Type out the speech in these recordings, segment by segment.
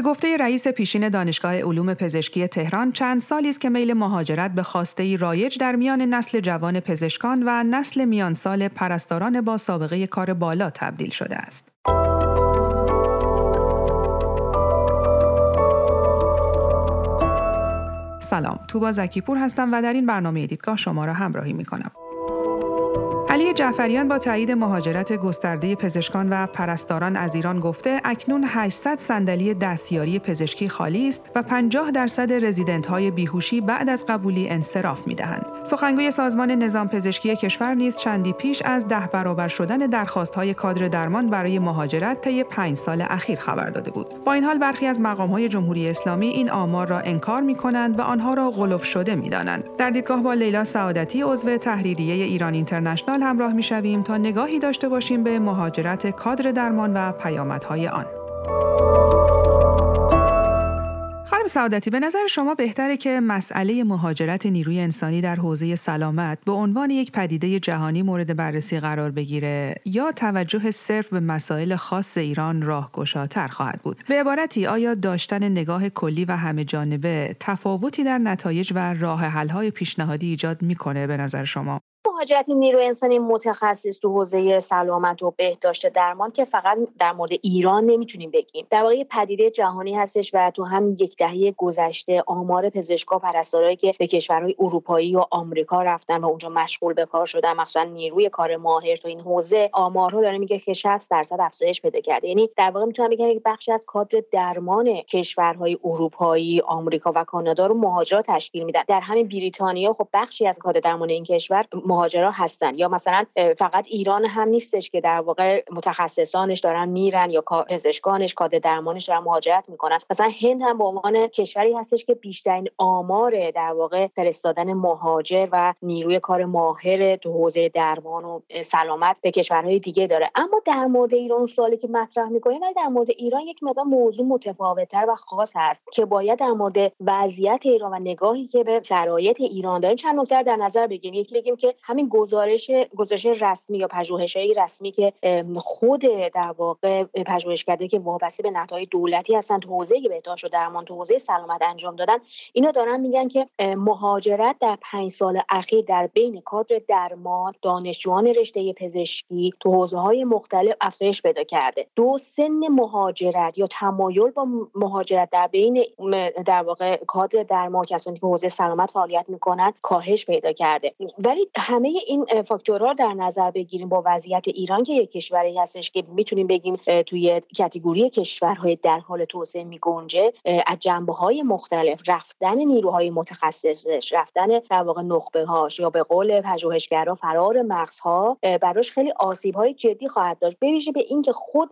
به گفته رئیس پیشین دانشگاه علوم پزشکی تهران چند سالی است که میل مهاجرت به خواسته رایج در میان نسل جوان پزشکان و نسل میان سال پرستاران با سابقه کار بالا تبدیل شده است. سلام توبا زکیپور هستم و در این برنامه دیدگاه شما را همراهی می کنم. علی جعفریان با تایید مهاجرت گسترده پزشکان و پرستاران از ایران گفته اکنون 800 صندلی دستیاری پزشکی خالی است و 50 درصد رزیدنت های بیهوشی بعد از قبولی انصراف می دهند. سخنگوی سازمان نظام پزشکی کشور نیز چندی پیش از ده برابر شدن درخواست های کادر درمان برای مهاجرت طی پنج سال اخیر خبر داده بود. با این حال برخی از مقام های جمهوری اسلامی این آمار را انکار می کنند و آنها را غلف شده می دانند. در دیدگاه با لیلا سعادتی عضو تحریریه ایران اینترنشنال همراه می شویم تا نگاهی داشته باشیم به مهاجرت کادر درمان و پیامدهای آن. خانم سعادتی به نظر شما بهتره که مسئله مهاجرت نیروی انسانی در حوزه سلامت به عنوان یک پدیده جهانی مورد بررسی قرار بگیره یا توجه صرف به مسائل خاص ایران راهگشاتر خواهد بود به عبارتی آیا داشتن نگاه کلی و همه جانبه تفاوتی در نتایج و راه حل‌های پیشنهادی ایجاد می‌کنه به نظر شما مهاجرت نیرو انسانی متخصص تو حوزه سلامت و بهداشت درمان که فقط در مورد ایران نمی‌تونیم بگیم. در واقع پدیده جهانی هستش و تو هم یک دهه گذشته آمار پزشکا پرستارایی که به کشورهای اروپایی و آمریکا رفتن و اونجا مشغول به کار شدن مثلا نیروی کار ماهر تو این حوزه آمارها داره میگه که 60 درصد افزایش پیدا کرده. یعنی در واقع می‌تونم بگم یک بخشی از کادر درمان کشورهای اروپایی آمریکا و کانادا رو مهاجرا تشکیل میدن. در همین بریتانیا خب بخشی از کادر درمان این کشور مهاجرا هستن یا مثلا فقط ایران هم نیستش که در واقع متخصصانش دارن میرن یا پزشکانش کادر درمانش دارن مهاجرت می‌کنن. مثلا هند هم به عنوان کشوری هستش که بیشترین آمار در واقع فرستادن مهاجر و نیروی کار ماهر تو حوزه درمان و سلامت به کشورهای دیگه داره. اما در مورد ایران سوالی که مطرح می‌کنیم ولی در مورد ایران یک مقدار موضوع متفاوتتر و خاص هست که باید در مورد وضعیت ایران و نگاهی که به شرایط ایران داریم چند نکته در نظر بگیریم. یکی بگیم که همین گزارش گزارش رسمی یا پژوهش‌های رسمی که خود در واقع پژوهشکده که وابسته به نهادهای دولتی هستن تو حوزه بهداشت و درمان تو حوزه سلامت انجام دادن اینا دارن میگن که مهاجرت در پنج سال اخیر در بین کادر درمان دانشجویان رشته پزشکی تو حوزه های مختلف افزایش پیدا کرده. دو سن مهاجرت یا تمایل با مهاجرت در بین در واقع کادر درمان کسانی که حوزه سلامت فعالیت می‌کنن کاهش پیدا کرده. ولی همه این فاکتورها در نظر بگیریم با وضعیت ایران که یک کشوری هستش که می‌تونیم بگیم توی کتگوری کشورهای در حال توسعه میگنجه از جنبه های مختلف رفتن نیروهای متخصصش رفتن در واقع نخبه هاش یا به قول پژوهشگرا فرار مغزها براش خیلی آسیب های جدی خواهد داشت. بویژه به اینکه خود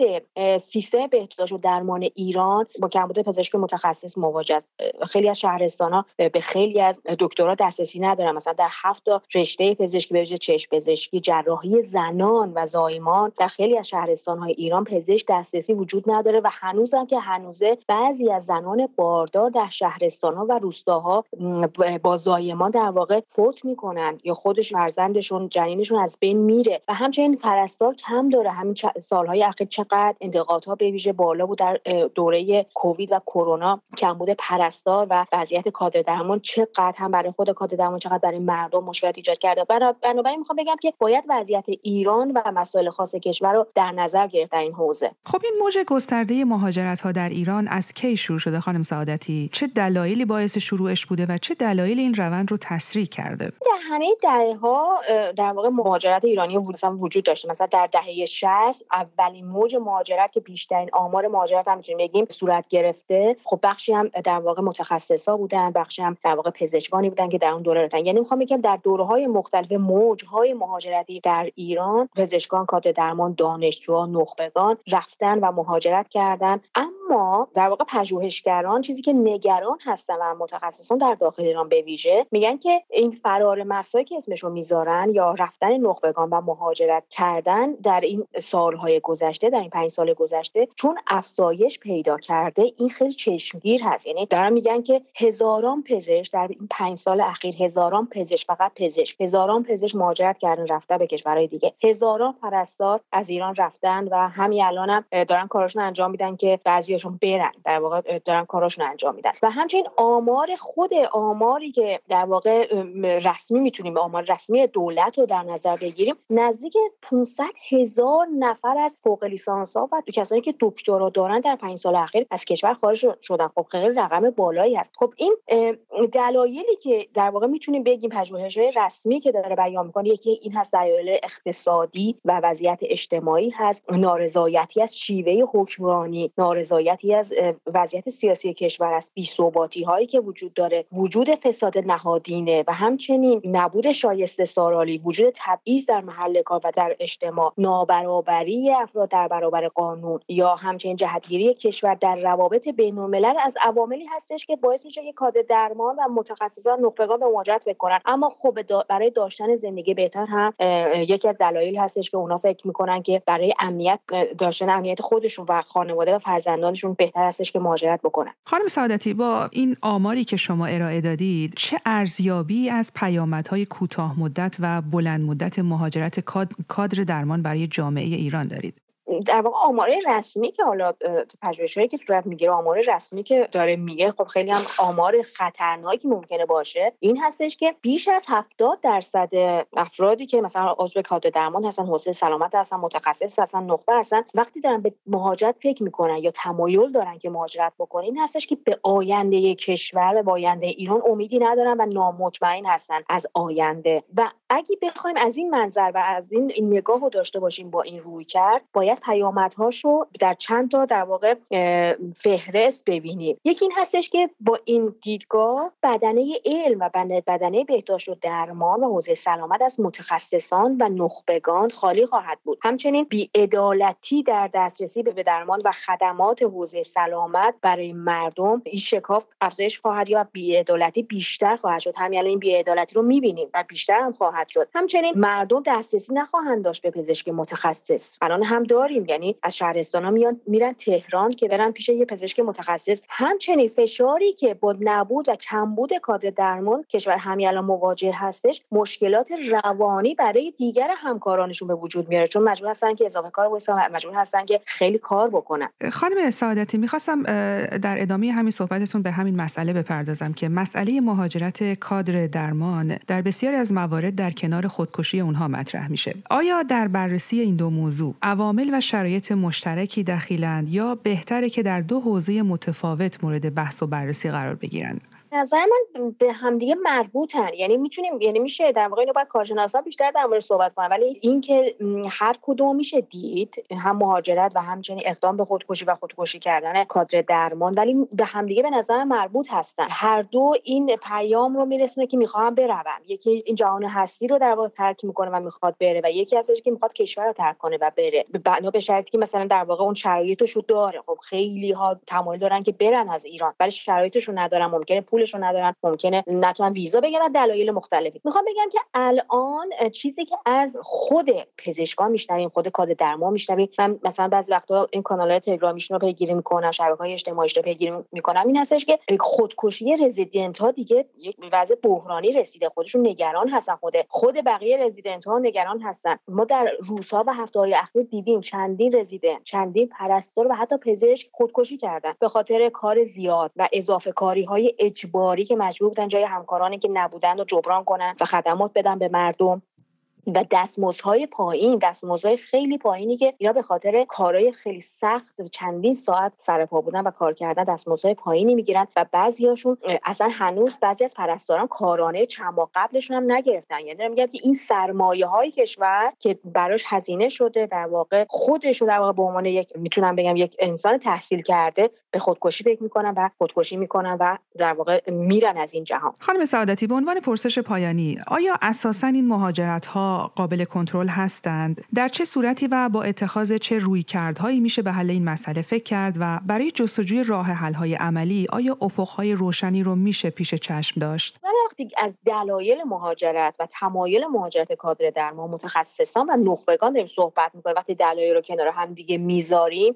سیستم بهداشت و درمان ایران با کمبود پزشک متخصص مواجه است. خیلی از شهرستان ها به خیلی از دکترا دسترسی ندارن. مثلا در هفت تا رشته پزشکی به چشم پزشکی جراحی زنان و زایمان در خیلی از شهرستان های ایران پزشک دسترسی وجود نداره و هنوزم که هنوزه بعضی از زنان باردار در شهرستان ها و روستاها با زایمان در واقع فوت می‌کنن یا خودش فرزندشون جنینشون از بین میره و همچنین پرستار کم داره. همین سالهای اخیر چقدر انتقادها به ویژه بالا بود در دوره کووید و کرونا کمبود پرستار و وضعیت کادر درمان چقدر هم برای خود کادر درمان چقدر برای مردم مشکلات ایجاد کرده. بنابراین می‌خوام بگم که باید وضعیت ایران و مسائل خاص کشور رو در نظر گرفت در این حوزه. خب این موج گسترده مهاجرت ها در ایران از کی شروع شده خانم سعادتی؟ چه دلایلی باعث شروعش بوده و چه دلایل این روند رو تسریع کرده؟ در همه دهه ها در واقع مهاجرت ایرانی مثلا وجود داشته. مثلا در دهه 60 اولین موج مهاجرت که بیشترین آمار مهاجرت هم می‌تونیم بگیم صورت گرفته. خب بخشی هم در واقع متخصصا بودن بخشی هم در واقع پزشکانی بودن که در اون دوره رفتن. یعنی می‌خوام بگم در دوره های مختلف موج های مهاجرتی در ایران پزشکان کادر درمان دانشجو نخبگان رفتن و مهاجرت کردن. اما در واقع پژوهشگران چیزی که نگران هستن و متخصصان در داخل ایران به ویژه میگن که این فرار مرزهایی که اسمشو می‌ذارن یا رفتن نخبگان و مهاجرت کردن در این سالهای گذشته در این پنج سال گذشته چون افزایش پیدا کرده این خیلی چشمگیر هست. یعنی دارن میگن که هزاران پزشک در این پنج سال اخیر هزاران پزشک فقط پزشک هزاران پزشک مهاجرت کردن رفته به کشورهای دیگه. هزاران پرستار از ایران رفتن و همین الانم هم دارن کارشون انجام میدن که بعضی برگشون برن. در واقع دارن کاراشون انجام میدن. و همچنین آمار خود آماری که در واقع رسمی می‌تونیم آمار رسمی دولت رو در نظر بگیریم نزدیک 500 هزار نفر از فوق لیسانس ها و کسانی که دکترا دارن در پنج سال اخیر از کشور خارج شدن. خب خیلی رقم بالایی هست. خب این دلایلی که در واقع می‌تونیم بگیم پژوهش‌های رسمی که داره بیان می‌کنه یکی این هست دلایل اقتصادی و وضعیت اجتماعی هست نارضایتی از شیوه حکمرانی نارضایتی از وضعیت سیاسی کشور است بی‌ثباتی هایی که وجود داره. وجود فساد نهادینه و همچنین نبود شایسته سارالی وجود تبعیض در محل کار و در اجتماع نابرابری افراد در برابر قانون یا همچنین جهتگیری کشور در روابط بین از عواملی هستش که باعث میشه که کادر درمان و متخصصان نخبگان به مهاجرت فکر اما خب برای داشتن زندگی بهتر هم یکی از دلایل هستش که اونا فکر می‌کنن که برای امنیت داشتن امنیت خودشون و خانواده و فرزندانشون بهتر هستش که مهاجرت بکنن. خانم سعادتی با این آماری که شما ارائه دادید چه ارزیابی از پیامدهای کوتاه مدت و بلند مدت مهاجرت کادر درمان برای جامعه ایران دارید؟ در واقع آماره رسمی که حالا پژوهش‌هایی که صورت می‌گیره آمار رسمی که داره میگه خب خیلی هم آمار خطرناکی ممکنه باشه این هستش که بیش از 70 درصد افرادی که مثلا عضو کادر درمان هستن حوزه سلامت هستن متخصص هستن نخبه هستن وقتی دارن به مهاجرت فکر می‌کنن یا تمایل دارن که مهاجرت بکنن این هستش که به آینده کشور و آینده ایران امیدی ندارن و نامطمئن هستن از آینده. و اگه بخوایم از این منظر و از این, این نگاه رو داشته باشیم با این روی کرد باید پیامدهاش رو در چند تا در واقع فهرست ببینیم. یکی این هستش که با این دیدگاه بدنه علم و بدنه بهداشت و درمان و حوزه سلامت از متخصصان و نخبگان خالی خواهد بود. همچنین بیعدالتی در دسترسی به درمان و خدمات حوزه سلامت برای مردم این شکاف افزایش خواهد یا بیعدالتی بیشتر خواهد شد. همین این بیعدالتی رو می‌بینیم و بیشتر هم خواهد شد. همچنین مردم دسترسی نخواهند داشت به پزشک متخصص. الان هم داریم یعنی از شهرستان ها میان میرن تهران که برن پیش یه پزشک متخصص. همچنین فشاری که با نبود و کمبود کادر درمان کشور همین الان مواجه هستش مشکلات روانی برای دیگر همکارانشون به وجود میاره. چون مجبور هستن که اضافه کار واسه مجبور هستن که خیلی کار بکنن. خانم سعادتی می‌خواستم در ادامه همین صحبتتون به همین مسئله بپردازم که مسئله مهاجرت کادر درمان در بسیاری از موارد در کنار خودکشی اونها مطرح میشه. آیا در بررسی این دو موضوع عوامل و شرایط مشترکی دخیلند یا بهتره که در دو حوزه متفاوت مورد بحث و بررسی قرار بگیرند؟ نظر من به همدیگه مربوطن. یعنی می‌تونیم یعنی میشه در واقع اینو باید کارشناسا بیشتر در مورد صحبت کنن ولی اینکه هر کدوم میشه دید هم مهاجرت و همچنین اقدام به خودکشی و خودکشی کردن کادر درمان ولی به همدیگه به نظر مربوط هستن. هر دو این پیام رو میرسونه که می‌خوام بروم. یکی این جهان هستی رو در واقع ترک می‌کنه و می‌خواد بره و یکی هستش که می‌خواد کشور رو ترک کنه و بره. بنا به شرطی که مثلا در واقع اون شرایطش رو داره. خب خیلی ها تمایل دارن که برن از ایران ولی شرایطش رو ندارن. ممکنه پولش رو ندارن ممکنه نتونن ویزا بگیرن دلایل مختلفی. می‌خوام بگم که الان چیزی که از خود پزشکان میشنویم خود کاد درمان میشنویم من مثلا بعضی وقتا این کانال های تلگرامیشون رو پیگیری می‌کنم شبکه های اجتماعیش رو پیگیری می‌کنم این هستش که خودکشی رزیدنت ها دیگه یک وضع بحرانی رسیده. خودشون نگران هستن. خود خود بقیه رزیدنت ها نگران هستن. ما در روزها و هفته های اخیر دیدیم چندین رزیدنت چندین پرستار و حتی پزشک خودکشی کردن. به خاطر کار زیاد و اضافه کاری های اجباری که مجبور بودن جای همکارانی که نبودن رو جبران کنن و خدمات بدن به مردم. و دستمزدهای پایین دستمزدهای خیلی پایینی که اینا به خاطر کارهای خیلی سخت چندین ساعت سر پا بودن و کار کردن دستمزدهای پایینی می‌گیرن و بعضیاشون اصلا هنوز بعضی از پرستاران کارانه چند ماه قبلشون هم نگرفتن. یعنی میگم که این سرمایه های کشور که براش هزینه شده در واقع خودشون در واقع به عنوان یک می‌تونم بگم یک انسان تحصیل کرده به خودکشی فکر می‌کنن و خودکشی می‌کنن و در واقع میرن از این جهان. خانم سعادتی به عنوان پرسش پایانی آیا اساسا این مهاجرت ها قابل کنترل هستند. در چه صورتی و با اتخاذ چه روی کردهایی میشه به حل این مسئله فکر کرد و برای جستجوی راه حل های عملی آیا افقهای روشنی رو میشه پیش چشم داشت؟ وقتی از دلایل مهاجرت و تمایل مهاجرت کادر درمان متخصصان و نخبگان داریم صحبت می‌کنیم. وقتی دلایل رو کنار هم دیگه می‌ذاریم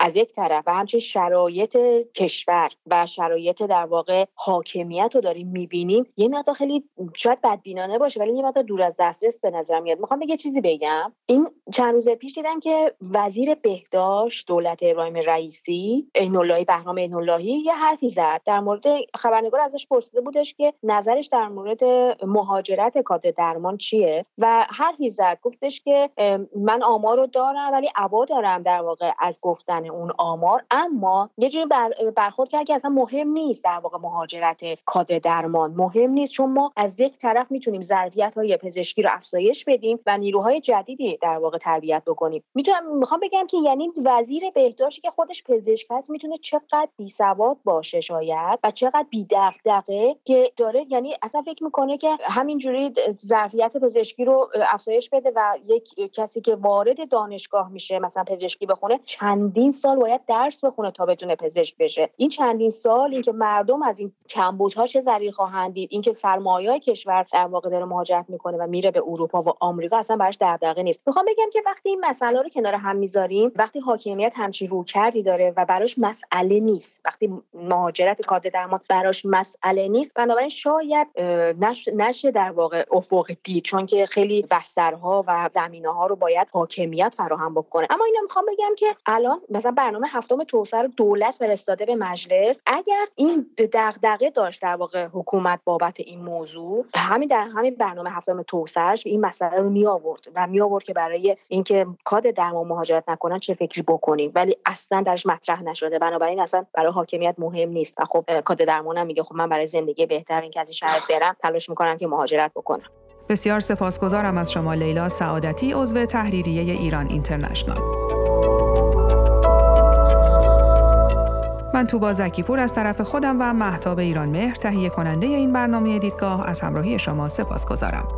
از یک طرف و همچنین شرایط کشور و شرایط در واقع حاکمیت رو داریم می‌بینیم یه مقدار خیلی شاید بدبینانه باشه ولی یه مقدار دور از دسترس به نظر میاد. می‌خوام بگه چیزی بگم. این چند روز پیش دیدم که وزیر بهداشت دولت ابراهیم رئیسی عین الله بهرام عین یه حرفی زد در مورد خبرنگار ازش پرسیده بودش که نظرش در مورد مهاجرت کادر درمان چیه و حرفی زد. گفتش که من آمار رو دارم ولی عبا دارم در واقع از گفتن اون آمار اما یه جوری بر برخورد کرد که اصلا مهم نیست در واقع مهاجرت کادر درمان. مهم نیست چون ما از یک طرف می‌تونیم ظرفیت های پزشکی رو افزایش بدیم و نیروهای جدیدی در واقع تربیت بکنیم. می‌تونم می‌خوام بگم که یعنی وزیر بهداشتی که خودش پزشک هست می‌تونه چقدر بی سواد باشه شاید و چقدر بی دغدغه که داره یعنی اصلا فکر می‌کنه که همینجوری ظرفیت پزشکی رو افزایش بده و یک کسی که وارد دانشگاه میشه مثلا پزشکی بخونه چندین سال باید درس بخونه تا بتونه پزشک بشه. این چندین سال اینکه مردم از این کمبودها چه ذریع خواهند دید اینکه سرمایه کشور در واقع داره مهاجرت می‌کنه و میره به اروپا و آمریکا اصلا براش دغدغه نیست. می‌خوام بگم که وقتی این مسئله رو کنار هم می‌ذاریم وقتی حاکمیت همچین رو کردی داره و براش مسئله نیست وقتی مهاجرت کادر درمان براش مسئله نیست بنابراین شاید نشه در واقع افق دید چون که خیلی بسترها و زمینه ها رو باید حاکمیت فراهم بکنه. اما اینو می‌خوام بگم که الان مثلا برنامه هفتم توسعه رو دولت فرستاده به مجلس. اگر این دغدغه داشت در واقع حکومت بابت این موضوع همین در همین برنامه هفتم توسعهش این مسئله رو می آورد و می آورد که برای اینکه کاد درمان مهاجرت نکنن چه فکری بکنیم. ولی اصلا درش مطرح نشده. بنابراین اصلا برای حاکمیت مهم نیست. و خب کاد درمانم میگه خب من برای زندگی بهتر این که از این شهر برم تلاش می‌کنم که مهاجرت بکنم. بسیار سپاسگزارم از شما لیلا سعادتی عضو تحریریه ایران اینترنشنال. من توبا زکیپور از طرف خودم و محتاب ایران مهر تهیه کننده این برنامه دیدگاه از همراهی شما سپاس گذارم.